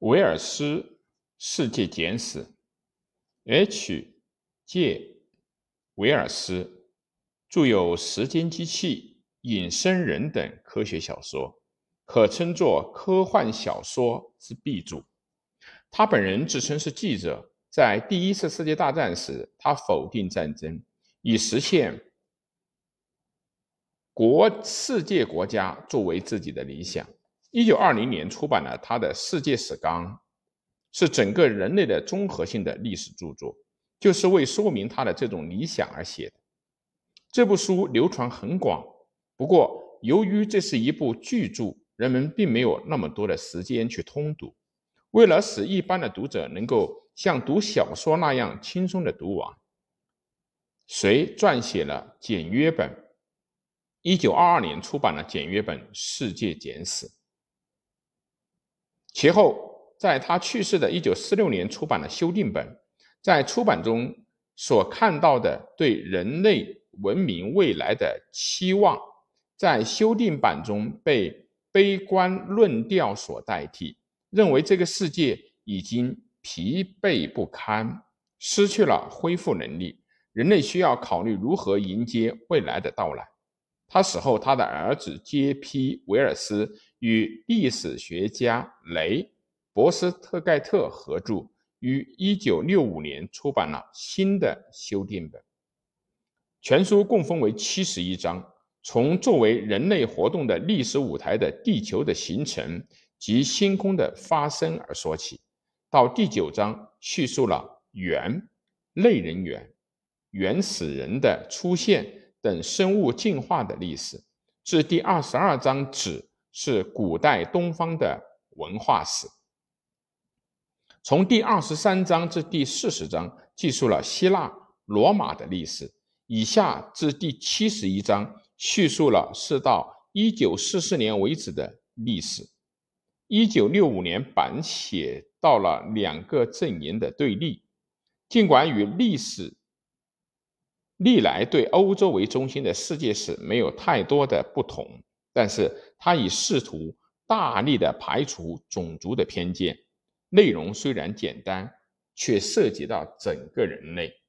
威尔斯世界简史，H. 介威尔斯著有《时间机器》《隐身人》等科学小说，可称作科幻小说之鼻祖。他本人自称是记者，在第一次世界大战时，他否定战争，以实现国世界国家作为自己的理想。一九二零年出版了他的《世界史纲》，是整个人类的综合性的历史著作，就是为说明他的这种理想而写的。这部书流传很广，不过由于这是一部巨著，人们并没有那么多的时间去通读。为了使一般的读者能够像读小说那样轻松的读完，谁撰写了简约本？一九二二年出版了简约本《世界简史》。其后，在他去世的一九四六年出版了修订本，在出版中所看到的对人类文明未来的期望，在修订版中被悲观论调所代替，认为这个世界已经疲惫不堪，失去了恢复能力，人类需要考虑如何迎接未来的到来。他死后，他的儿子杰皮·维尔斯。与历史学家雷·博斯特盖特合著，于1965年出版了新的修订本。全书共分为七十一章，从作为人类活动的历史舞台的地球的形成及星空的发生而说起，到第九章叙述了猿、类人猿、原始人的出现等生物进化的历史，至第二十二章止。是古代东方的文化史。从第二十三章至第四十章记述了希腊、罗马的历史，以下至第七十一章叙述了是到一九四四年为止的历史。一九六五年版写到了两个阵营的对立，尽管与历史历来对欧洲为中心的世界史没有太多的不同。但是他已试图大力的排除种族的偏见，内容虽然简单，却涉及到整个人类。